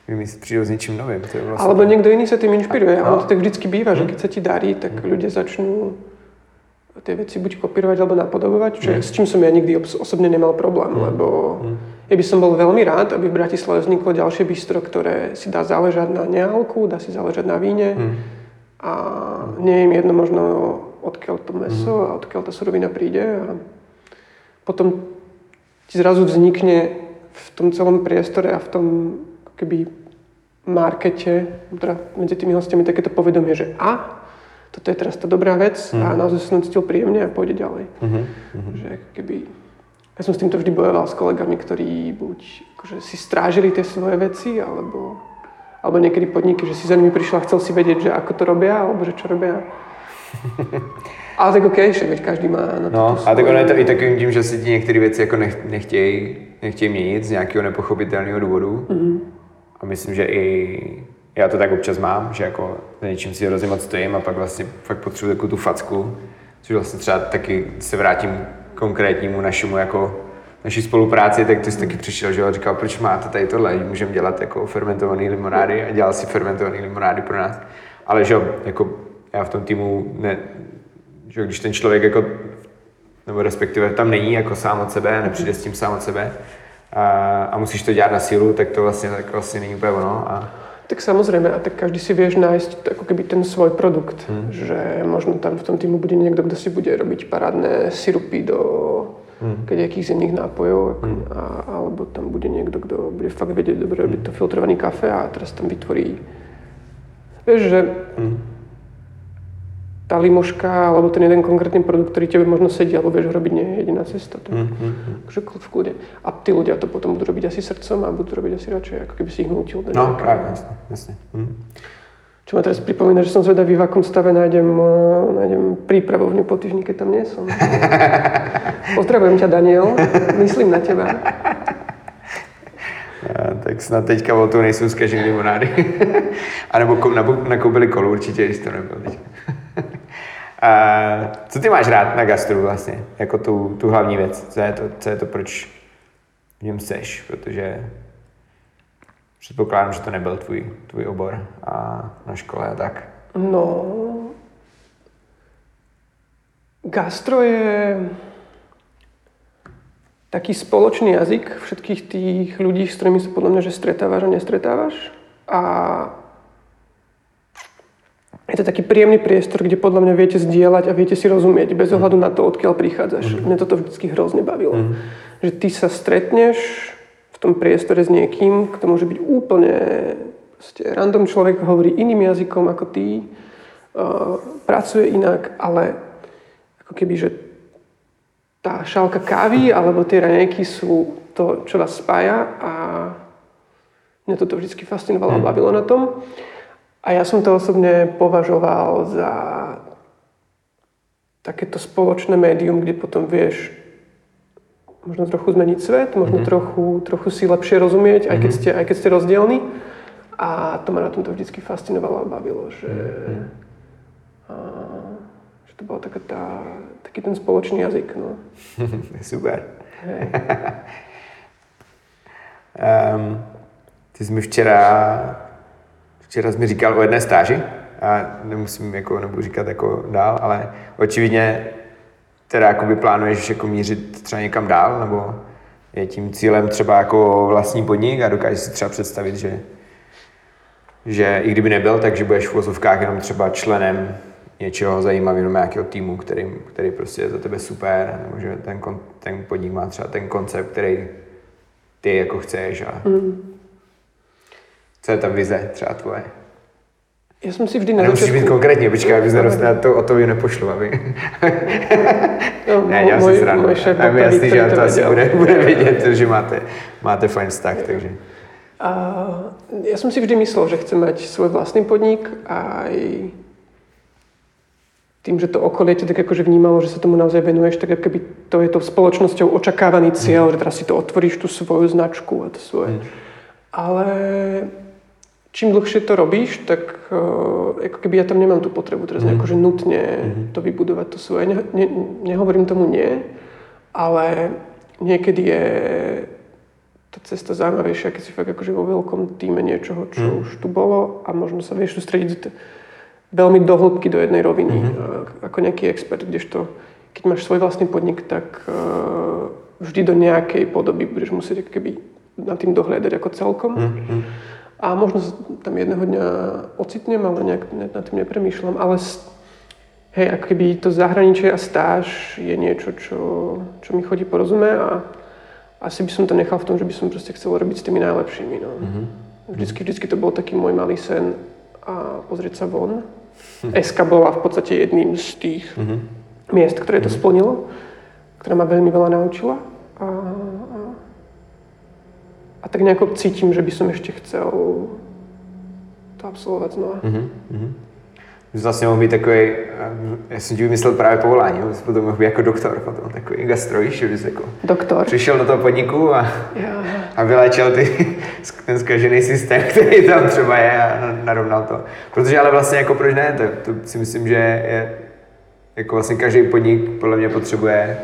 vymyslí, přijdou s něčím novým. To je vlastně... Alebo niekto iný sa tým inšpiruje. A No. to tak vždycky býva, že keď sa ti darí, tak ľudia začnú tie veci buď kopírovať alebo napodobovať, čo, s čím som ja nikdy osobne nemal problém, lebo ja by som bol veľmi rád, aby v Bratislave vzniklo ďalšie bistro, ktoré si dá záležať na nealku, dá si záležať na víne a nie je im jedno možno odkiaľ to meso a odkiaľ tá surovina príde a potom ti zrazu vznikne v tom celom priestore a v tom keby markete, teda medzi tými hostiami takéto povedomie, že a, toto je teraz tá dobrá vec a naozaj som cítil príjemne a pôjde ďalej. Že ako keby, ja som s týmto vždy bojoval s kolegami, ktorí buď akože si strážili tie svoje veci, alebo, alebo niekedy podniky, že si za nimi prišla a chcel si vedieť, že ako to robia, alebo že čo robia. Ale tak OK, však každý má na to No, a tak ono je to i takovým tím, že si ti některé věci jako nech, nechtějí, nechtějí měnit z nějakého nepochopitelného důvodu. Mm-hmm. A myslím, že i já to tak občas mám, že jako za něčím si hrozně moc stojím a pak vlastně fakt potřebuji takovou tu facku, což vlastně třeba taky se vrátím konkrétnímu našemu jako naší spolupráci, tak ty jsi taky přišel, že jo, říkal, proč máte tady tohle, můžeme dělat jako fermentované limonády a dělal si fermentované limonády pro nás. Ale že jako já v tom týmu, ne, že když ten člověk jako nebo respektive tam není jako sám od sebe, nepřijde s tím sám od sebe a, a musíš to dělat na sílu, tak to vlastně, tak vlastně není úplně ono. A, Tak samozrejme, a tak každý si vieš nájsť ako keby ten svoj produkt. Hmm. Že možno tam v tom týmu bude niekto, kto si bude robiť parádne sirupy do Hmm. nejakých zimných nápojov, ako, a, alebo tam bude niekto, kto bude fakt vedieť dobre robiť to filtrovaný kafe a teraz tam vytvorí... Vieš, že Hmm. Tá limoška, alebo ten jeden konkrétny produkt, ktorý tebe možno sedí, alebo vieš robiť, nie je jediná cesta. Tak, Hmm. Takže v kľude. A tí ľudia to potom budú robiť asi srdcom a budú robiť asi radšej, ako keby si ich nutil. no, právě, jasně. jasně. Hm. Čo ma teraz pripomína, že som zvedavý, v akom stave nájdem, eh, nájdem prípravovňu po týždni, keď tam nie som. Pozdravujem ťa, Daniel. Myslím na teba. A, tak snad teďka o to nejsou zkažený limonády. a nebo nakoupili kolu určitě, když to nebylo teď. A, co ty máš rád na gastru vlastně, jako tu, tu hlavní věc? Co je to, co je to proč v něm seš? Protože předpokládám, že to nebyl tvůj, tvůj obor a na škole a tak. No, gastro je taký spoločný jazyk všetkých tých ľudí, s ktorými sa podľa mňa, že stretávaš a nestretávaš. A je to taký príjemný priestor, kde podľa mňa viete zdieľať a viete si rozumieť bez ohľadu na to, odkiaľ prichádzaš. Mne toto vždycky hrozne bavilo. Že ty sa stretneš v tom priestore s niekým, kto môže byť úplne proste random človek, hovorí iným jazykom ako ty, uh, pracuje inak, ale ako keby, že tá šálka kávy alebo tie raňajky sú to, čo vás spája a Mňa toto vždy fascinovalo a bavilo na tom. A ja som to osobne považoval za takéto spoločné médium, kde potom vieš možno trochu zmeniť svet, možno mm-hmm. trochu, trochu si lepšie rozumieť, aj keď, ste, aj keď ste rozdielni. A to ma na tomto vždy fascinovalo a bavilo, že, mm-hmm. a, že to bola taká tá, taký ten spoločný jazyk. No. Super. Um, ty jsi mi včera, včera jsi mi říkal o jedné stáži, a nemusím, jako, nebudu říkat jako dál, ale očividně teda jakoby plánuješ jako mířit třeba někam dál, nebo je tím cílem třeba jako vlastní podnik a dokážeš si třeba představit, že, že i kdyby nebyl, takže budeš v vozovkách jenom třeba členem něčeho zajímavého, nějakého týmu, který, který prostě je za tebe super, nebo že ten, ten podnik má třeba ten koncept, který ty jako chceš a mm. Co je ta vize třeba tvoje? Ja som si vždy na Nemusíš začiatku... byť konkrétne, počkaj, aby sme na to, o to ju nepošlu, aby... No, ne, môj, si srandu. Šéf, je jasný, že to asi bude, bude vedieť, že máte, máte fajn vztah, takže... A ja som si vždy myslel, že chcem mať svoj vlastný podnik a aj tým, že to okolie ti tak akože vnímalo, že sa tomu naozaj venuješ, tak keby to je to spoločnosťou očakávaný cieľ, mm. že teraz si to otvoríš tú svoju značku a to svoje. Mm. Ale čím dlhšie to robíš, tak uh, ako keby ja tam nemám tú potrebu teraz nejako, že nutne mm-hmm. to vybudovať to svoje. Ne, ne, nehovorím tomu nie, ale niekedy je tá cesta zaujímavejšia, keď si fakt akože vo veľkom týme niečoho, čo mm. už tu bolo a možno sa vieš sústrediť veľmi do hĺbky do jednej roviny mm-hmm. ako nejaký expert, kdežto keď máš svoj vlastný podnik, tak uh, vždy do nejakej podoby budeš musieť keby nad tým dohľadať ako celkom. Mm-hmm. A možno tam jedného dňa ocitnem, ale nejak nad tým nepremýšľam. Ale hej, ako keby to zahraničie a stáž je niečo, čo, čo mi chodí po rozume a asi by som to nechal v tom, že by som proste chcel robiť s tými najlepšími. No. Mm-hmm. Vždycky, vždycky to bol taký môj malý sen a pozrieť sa von. Hm. SK bola v podstate jedným z tých mm-hmm. miest, ktoré to mm-hmm. splnilo, ktorá ma veľmi veľa naučila. A, tak nejako cítim, že by som ešte chcel to absolvovat znova. Mm-hmm. Že vlastně mohl být takový, já jsem ti vymyslel právě povolání, že potom mohl být jako doktor, potom takový gastrovíš, že jako doktor. přišel do toho podniku a, a vyléčil ty, ten zkažený systém, který tam třeba je a narovnal to. Protože ale vlastně jako proč ne, to, to si myslím, že je, jako vlastně každý podnik podle mě potřebuje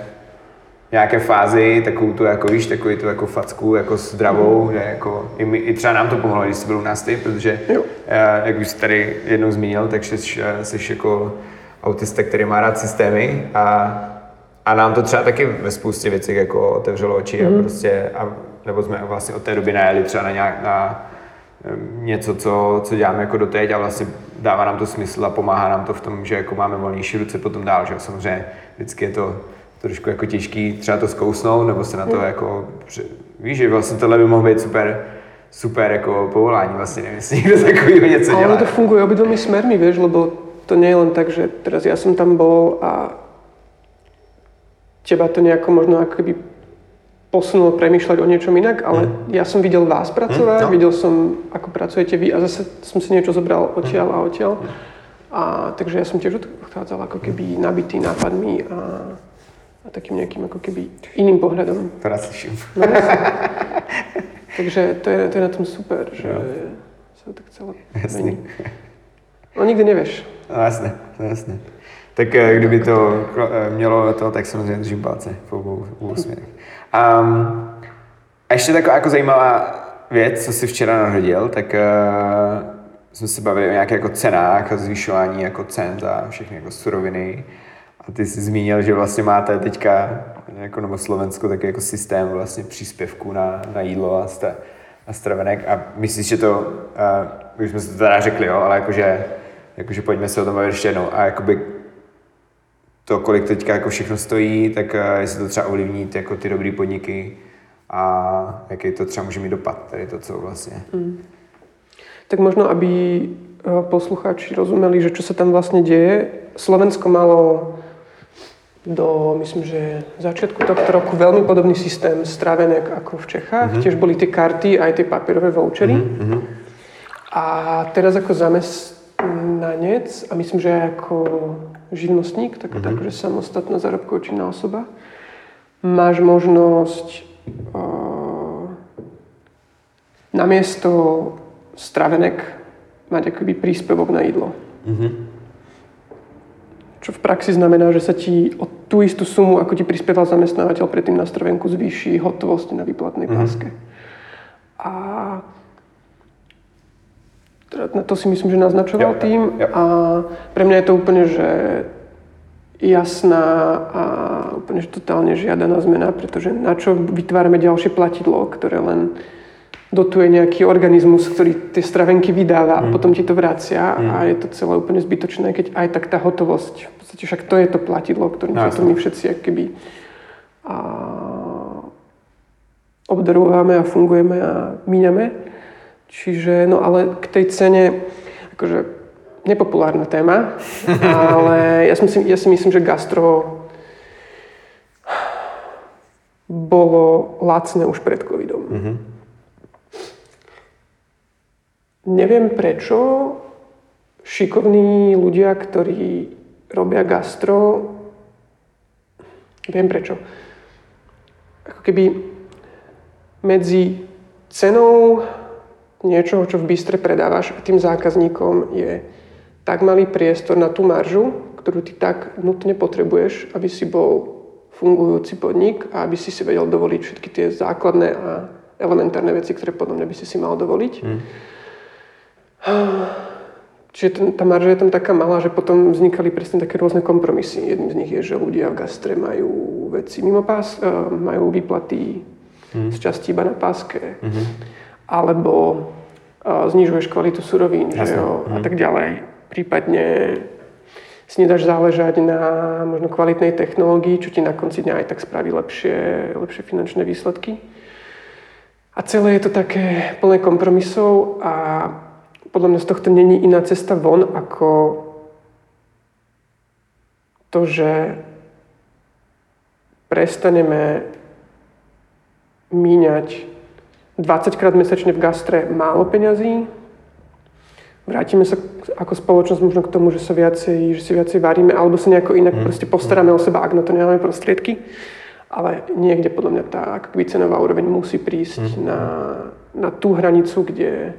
nějaké fázi, takovou tu, jako víš, takový tu jako facku, jako zdravou, mm. jako i, my, i třeba nám to pomohlo, když jsi byl u nás ty, protože, jo. Uh, jak už jsi tady jednou zmínil, tak jsi, jsi jako autista, který má rád systémy a, a nám to třeba taky ve spoustě věcí jako otevřelo oči mm. a prostě, a, nebo jsme vlastně od té doby najeli třeba na nějak, na něco, co, co děláme jako doteď a vlastně dává nám to smysl a pomáhá nám to v tom, že jako máme volnější ruce potom dál, že samozřejmě vždycky je to trošku jako těžký třeba to zkousnout, nebo se na to mm. jako, víš, že vlastně tohle by mohlo být super, super jako povolání, vlastně nevím, jestli někdo takového něco dělá. Ale to funguje obidvomi smermi, vieš, lebo to nie je len tak, že teraz ja som tam bol a teba to nejako možno ako keby posunulo premýšľať o niečom inak, ale mm. ja som videl vás pracovať, mm, no. videl som, ako pracujete vy a zase som si niečo zobral odtiaľ mm. a odtiaľ. Mm. A takže ja som tiež odchádzal ako keby nabitý nápadmi a a takým nejakým ako keby iným pohľadom. To rád slyším. No, Takže to je, to je na tom super, že no. sa to tak celé mení. No nikdy nevieš. No jasné, no, jasné. Tak eh, kdyby to eh, mělo to, tak samozřejmě držím palce v obou, obou směrech. Um, a ještě taková jako zajímavá věc, co si včera nahodil, tak uh, jsme se bavili o nějakých jako cenách a zvyšování jako cen za všechny jako suroviny. A ty jsi zmínil, že vlastně máte teďka jako nebo Slovensku taky jako systém vlastně příspěvků na, na jídlo a, sta, a stravenek a myslíš, že to, uh, už jsme si to teda řekli, jo, ale jakože, jakože pojďme se o tom bavit ještě jednou a jakoby to, kolik teďka jako všechno stojí, tak uh, jestli to třeba ovlivní jako ty dobrý podniky a jaký to třeba může mít dopad, tady to, co vlastně. Mm. Tak možno, aby eh, poslucháči rozumeli, že čo sa tam vlastne deje. Slovensko malo do, myslím, že začiatku tohto roku veľmi podobný systém stravenek ako v Čechách. Mhm. Tiež boli tie karty, aj tie papierové vouchery. A teraz ako zamestnanec, a myslím, že aj ako živnostník, tak, Mhm. tak že samostatná zárobková činná osoba, máš možnosť uh, namiesto stravenek mať akoby príspevok na jedlo. Čo v praxi znamená, že sa ti o tú istú sumu, ako ti prispieval zamestnávateľ predtým na stravenku, zvýši hotovosť na výplatnej páske. A teda na to si myslím, že naznačoval jo, tým. jo. A pre mňa je to úplne, že jasná a úplne že totálne žiadaná zmena, pretože na čo vytvárame ďalšie platidlo, ktoré len dotuje nejaký organizmus, ktorý tie stravenky vydáva a potom ti to vracia a je to celé úplne zbytočné, keď aj tak tá hotovosť, v podstate však to je to platidlo, ktorým No, sa to jasné. my všetci akoby a obdarúvame a fungujeme a míňame. Čiže, no ale k tej cene, akože nepopulárna téma, ale ja si, myslím, ja si myslím, že gastro bolo lacné už pred covidom. Neviem prečo šikovní ľudia, ktorí robia gastro, viem prečo. Ako keby medzi cenou niečoho, čo v bystre predávaš a tým zákazníkom je tak malý priestor na tú maržu, ktorú ty tak nutne potrebuješ, aby si bol fungujúci podnik a aby si si vedel dovoliť všetky tie základné a elementárne veci, ktoré podľa mňa by si si mal dovoliť. Čiže ten, tá marža je tam taká malá, že potom vznikali presne také rôzne kompromisy. Jedným z nich je, že ľudia v gastre majú veci mimo pás, eh, majú výplaty z časti iba na páske. Alebo eh, znižuješ kvalitu surovín, že jo, a tak ďalej. Prípadne si nedáš záležať na možno kvalitnej technológii, čo ti na konci dňa aj tak spraví lepšie, lepšie finančné výsledky. A celé je to také plné kompromisov a podľa mňa z tohto není iná cesta von ako to, že prestaneme míňať 20 krát mesačne v gastre málo peňazí, vrátime sa ako spoločnosť možno k tomu, že, sa viacej, že si viacej varíme, alebo sa nejako inak proste postaráme o seba, ak na to nemáme prostriedky. Ale niekde podľa mňa tá akoby cenová úroveň musí prísť na, na tú hranicu, kde,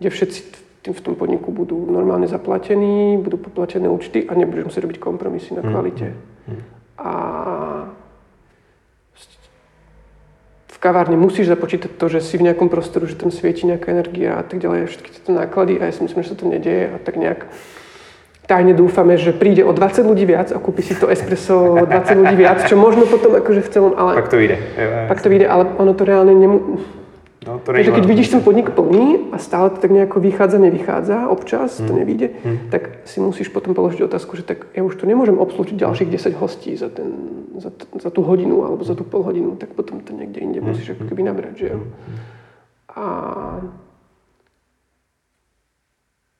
kde všetci v tom podniku budú normálne zaplatení, budú poplatené účty a nebudeš musieť robiť kompromisy na kvalite. A v kavárne musíš započítať to, že si v nejakom prostoru, že tam svieti nejaká energia a tak ďalej, všetky tieto náklady a ja si myslím, že sa to nedieje a tak nejak tajne dúfame, že príde o 20 ľudí viac a kúpi si to espresso o 20 ľudí viac, čo možno potom akože v celom, ale Pak to jo, pak to vyjde, ale ono to reálne nemu... No, to Takže keď vidíš ten podnik plný a stále to tak nejako vychádza, nevychádza, občas Hmm. to nevíde, tak si musíš potom položiť otázku, že tak ja už tu nemôžem obslúžiť ďalších 10 hostí za, ten, za, t- za tú hodinu alebo za tú pol hodinu, tak potom to niekde inde Hmm. musíš ako keby nabrať, že jo. A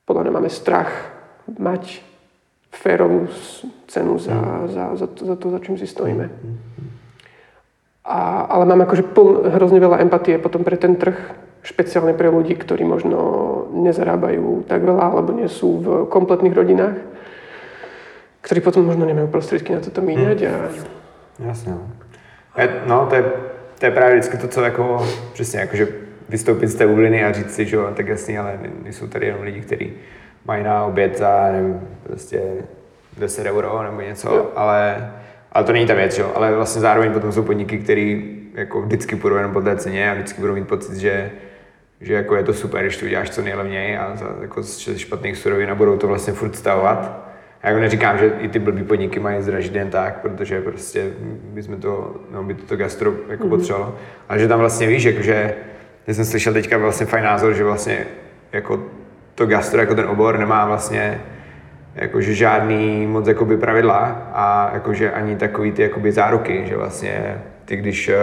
podľa mňa máme strach mať férovú cenu za, za, za, to, za to, za čím si stojíme. A, ale mám akože pln, hrozne veľa empatie potom pre ten trh, špeciálne pre ľudí, ktorí možno nezarábajú tak veľa alebo nie sú v kompletných rodinách, ktorí potom možno nemajú prostriedky na toto míňať. A, Jasně. No, je, no to, je, to je právě vždycky to, co jako, přesně, jakože vystoupit z té bubliny a říct si, že jo, tak jasný, ale nejsou tady jenom lidi, kteří mají na oběd za, nevím, prostě 10 euro nebo něco, Jo. ale, ale to není ta věc, jo, ale vlastně zároveň potom jsou podniky, které jako vždycky půjdou jenom po té ceně a vždycky budou mít pocit, že že jako je to super, když to uděláš co nejlevněji a za jako z špatných surovin a budou to vlastně furt stavovat. Já jako neříkám, že i ty blbý podniky mají zdražit jen tak, protože prostě by jsme to, no, by to, to gastro jako mm-hmm. potřebovalo. Ale že tam vlastně víš, jako, že já jsem slyšel teďka vlastně fajn názor, že vlastně jako to gastro jako ten obor nemá vlastně jakože žádný moc jakoby pravidla a jakože ani takový ty jakoby záruky, že vlastně ty když eh,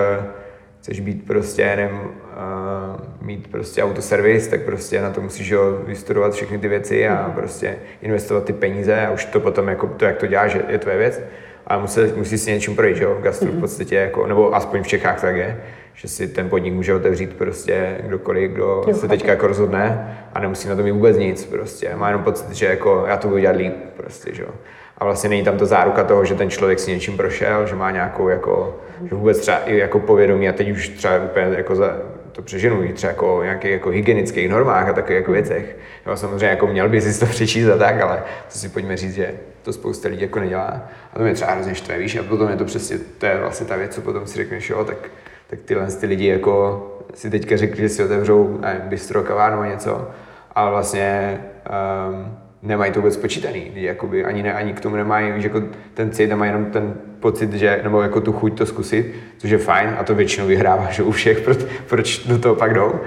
chceš být prostě, nevím, uh, mít prostě autoservis, tak prostě na to musíš jo, vystudovat všechny ty věci a prostě investovat ty peníze a už to potom, jako to, jak to děláš, je, je tvoje věc. ale musí, musí si něčím projít, že jo, gastro v podstatě, jako, nebo aspoň v Čechách tak je, že si ten podnik může otevřít prostě kdokoliv, kdo Jo, se teďka jako rozhodne a nemusí na to mít vůbec nic prostě, má jenom pocit, že jako já to budu dělat líp prostě, že jo. A vlastně není tam to záruka toho, že ten člověk si něčím prošel, že má nějakou jako, že vůbec třeba i jako povědomí a teď už třeba úplně jako za, to přeženu, třeba jako nějakých jako hygienických normách a takových jako věcech. Jo, samozřejmě jako měl by si to přečíst a tak, ale to si pojďme říct, že to spousta lidí jako nedělá. A to mě třeba hrozně štve, víš, a potom je to přesně, to je vlastně ta věc, co potom si řekneš, jo, tak, tak tyhle ty lidi jako si teďka řekli, že si otevřou nevím, bistro, kavárnu a něco, ale vlastně um, nemají to vůbec počítaný, jakoby, ani, ne, ani k tomu nemají, víš, jako ten cít, mají jenom ten pocit, že, nebo jako tu chuť to zkusit, což je fajn a to většinou vyhrává, že u všech, proč, proč do toho pak jdou.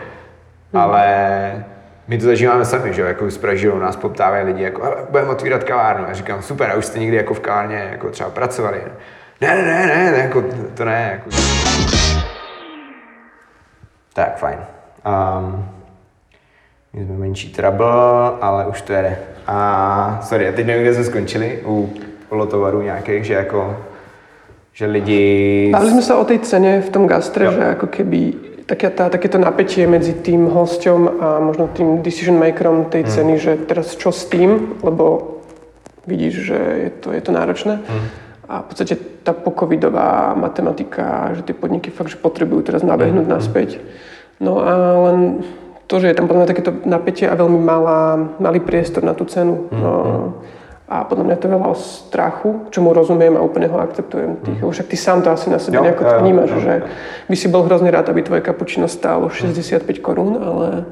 Ale my to zažíváme sami, že jako z Pražilou nás poptávají lidi, jako "Ale budeme otvírat kavárnu. Já říkám, super, a už jste někdy jako v kavárně jako třeba pracovali? Ne, ne, ne, ne, ne jako, to ne. Jako. Tak, fajn. Um, my jsme menší trouble, ale už to jede. A sorry, a teď nevím, kde jsme skončili, u polotovarů nějakých, že jako, že lidi... Bavili sme sa o tej cene v tom gastre, Jo. že ako keby také, tá, takéto napätie medzi tým hosťom a možno tým decision makerom tej Hmm. ceny, že teraz čo s tým, lebo vidíš, že je to, je to náročné. Hmm. A v podstate tá pocovidová matematika, že tie podniky fakt, že potrebujú teraz nabehnúť Hmm. naspäť. No a len to, že je tam podľa mňa takéto napätie a veľmi malá, malý priestor na tú cenu. Hmm. No, a podľa mňa to je veľa o strachu, čomu rozumiem a úplne ho akceptujem. Tých, Však ty sám to asi na sebe Jo, nejako jo, vnímaš, jo, že jo. by si bol hrozne rád, aby tvoje kapučino stálo 65 korún, ale...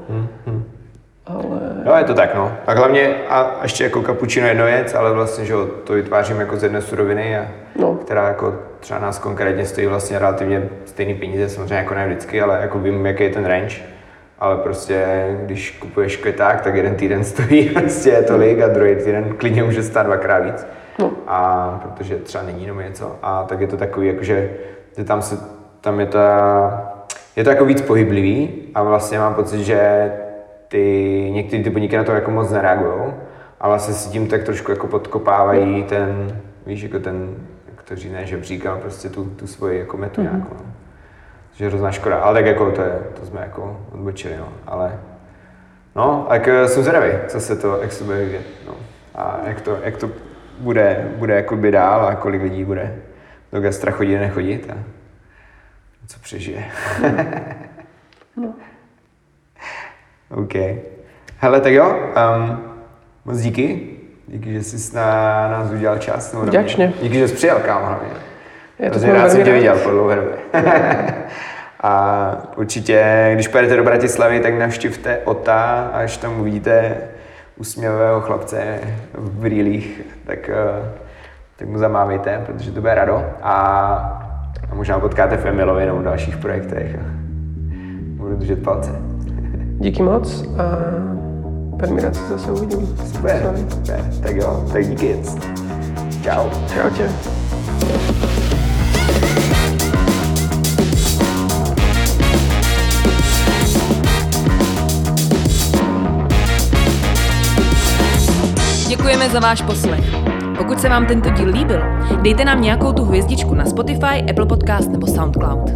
ale Jo, je to tak, no. A hlavně, a ještě jako kapučino je věc, ale vlastně, že to vytvářím jako z jedné suroviny, a, No. která jako třeba nás konkrétně stojí vlastně relativně stejný peníze, samozřejmě jako ne vždycky, ale jako vím, jaký je ten range. Ale prostě, když kupuješ květák, tak jeden týden stojí prostě tolik a druhý týden klidně může stát dvakrát víc. No. A protože třeba není nebo něco. A tak je to takový, jakože, že tam, se, tam je ta, je to jako víc pohyblivý a vlastně mám pocit, že ty, některé ty podniky na to jako moc nereagují a vlastně si tím tak trošku jako podkopávají ten, víš, jako ten, jak to říct, ne žebřík, ale prostě tu, tu svoji jako metu mm-hmm. nějakou. No. Což je hrozná škoda, ale tak jako to, je, to jsme jako odbočili, no. ale no, tak eh, jsem zvědavý, co se to, jak se bude vyvíjet, no. a jak to, jak to bude, bude jakoby dál a kolik lidí bude do gastra chodit, nechodit a co přežije. OK. Hele, tak jo, um, moc díky. Díky, že jsi na nás udělal čas. Vďačně. Díky, že jsi přijel, kámo, hlavně. Ja to rád jsem tě viděl po dlouhé době. A určitě, když pojedete do Bratislavy, tak navštivte OTA, až tam uvidíte usměvavého chlapce v brýlích, tak, eh, tak mu zamávejte, protože to bude rado. A, a možná potkáte v Emilovi nebo v dalších projektech. Budu držet palce. Díky moc a veľmi rád sa zase uvidím. Super, Sorry. super. Tak jo, tak díky. Čau. Čaute. Děkujeme za váš poslech. Pokud se vám tento díl líbil, dejte nám nějakou tu hvězdičku na Spotify, Apple Podcast nebo SoundCloud.